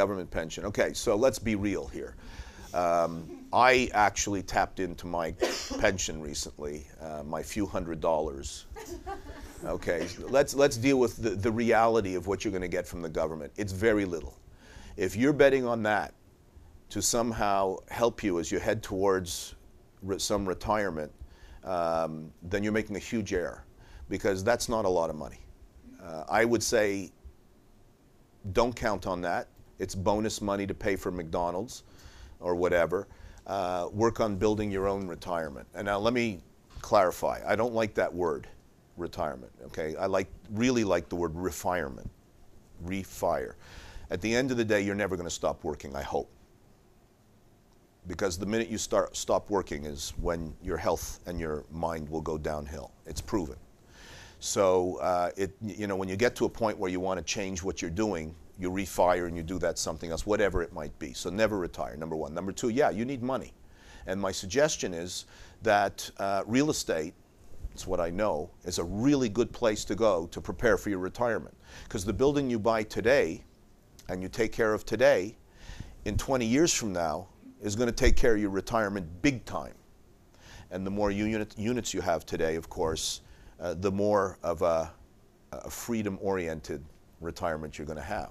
Government pension. Okay, so let's be real here. Um, I actually tapped into my pension recently, uh, my few hundred dollars. Okay, let's, let's deal with the, the reality of what you're going to get from the government. It's very little. If you're betting on that to somehow help you as you head towards re some retirement, um, then you're making a huge error because that's not a lot of money. Uh, I would say don't count on that. It's bonus money to pay for McDonald's or whatever. Uh, work on building your own retirement. And now let me clarify. I don't like that word, retirement. Okay, I like really like the word refirement, refire. At the end of the day, you're never going to stop working. I hope. Because the minute you start stop working is when your health and your mind will go downhill. It's proven. So uh, it, you know, when you get to a point where you want to change what you're doing, you refire and you do that something else, whatever it might be. So never retire, number one. Number two, yeah, you need money. And my suggestion is that uh, real estate, it's what I know, is a really good place to go to prepare for your retirement. Because the building you buy today and you take care of today, in 20 years from now, is going to take care of your retirement big time. And the more unit, units you have today, of course, uh, the more of a, a freedom oriented retirement you're going to have.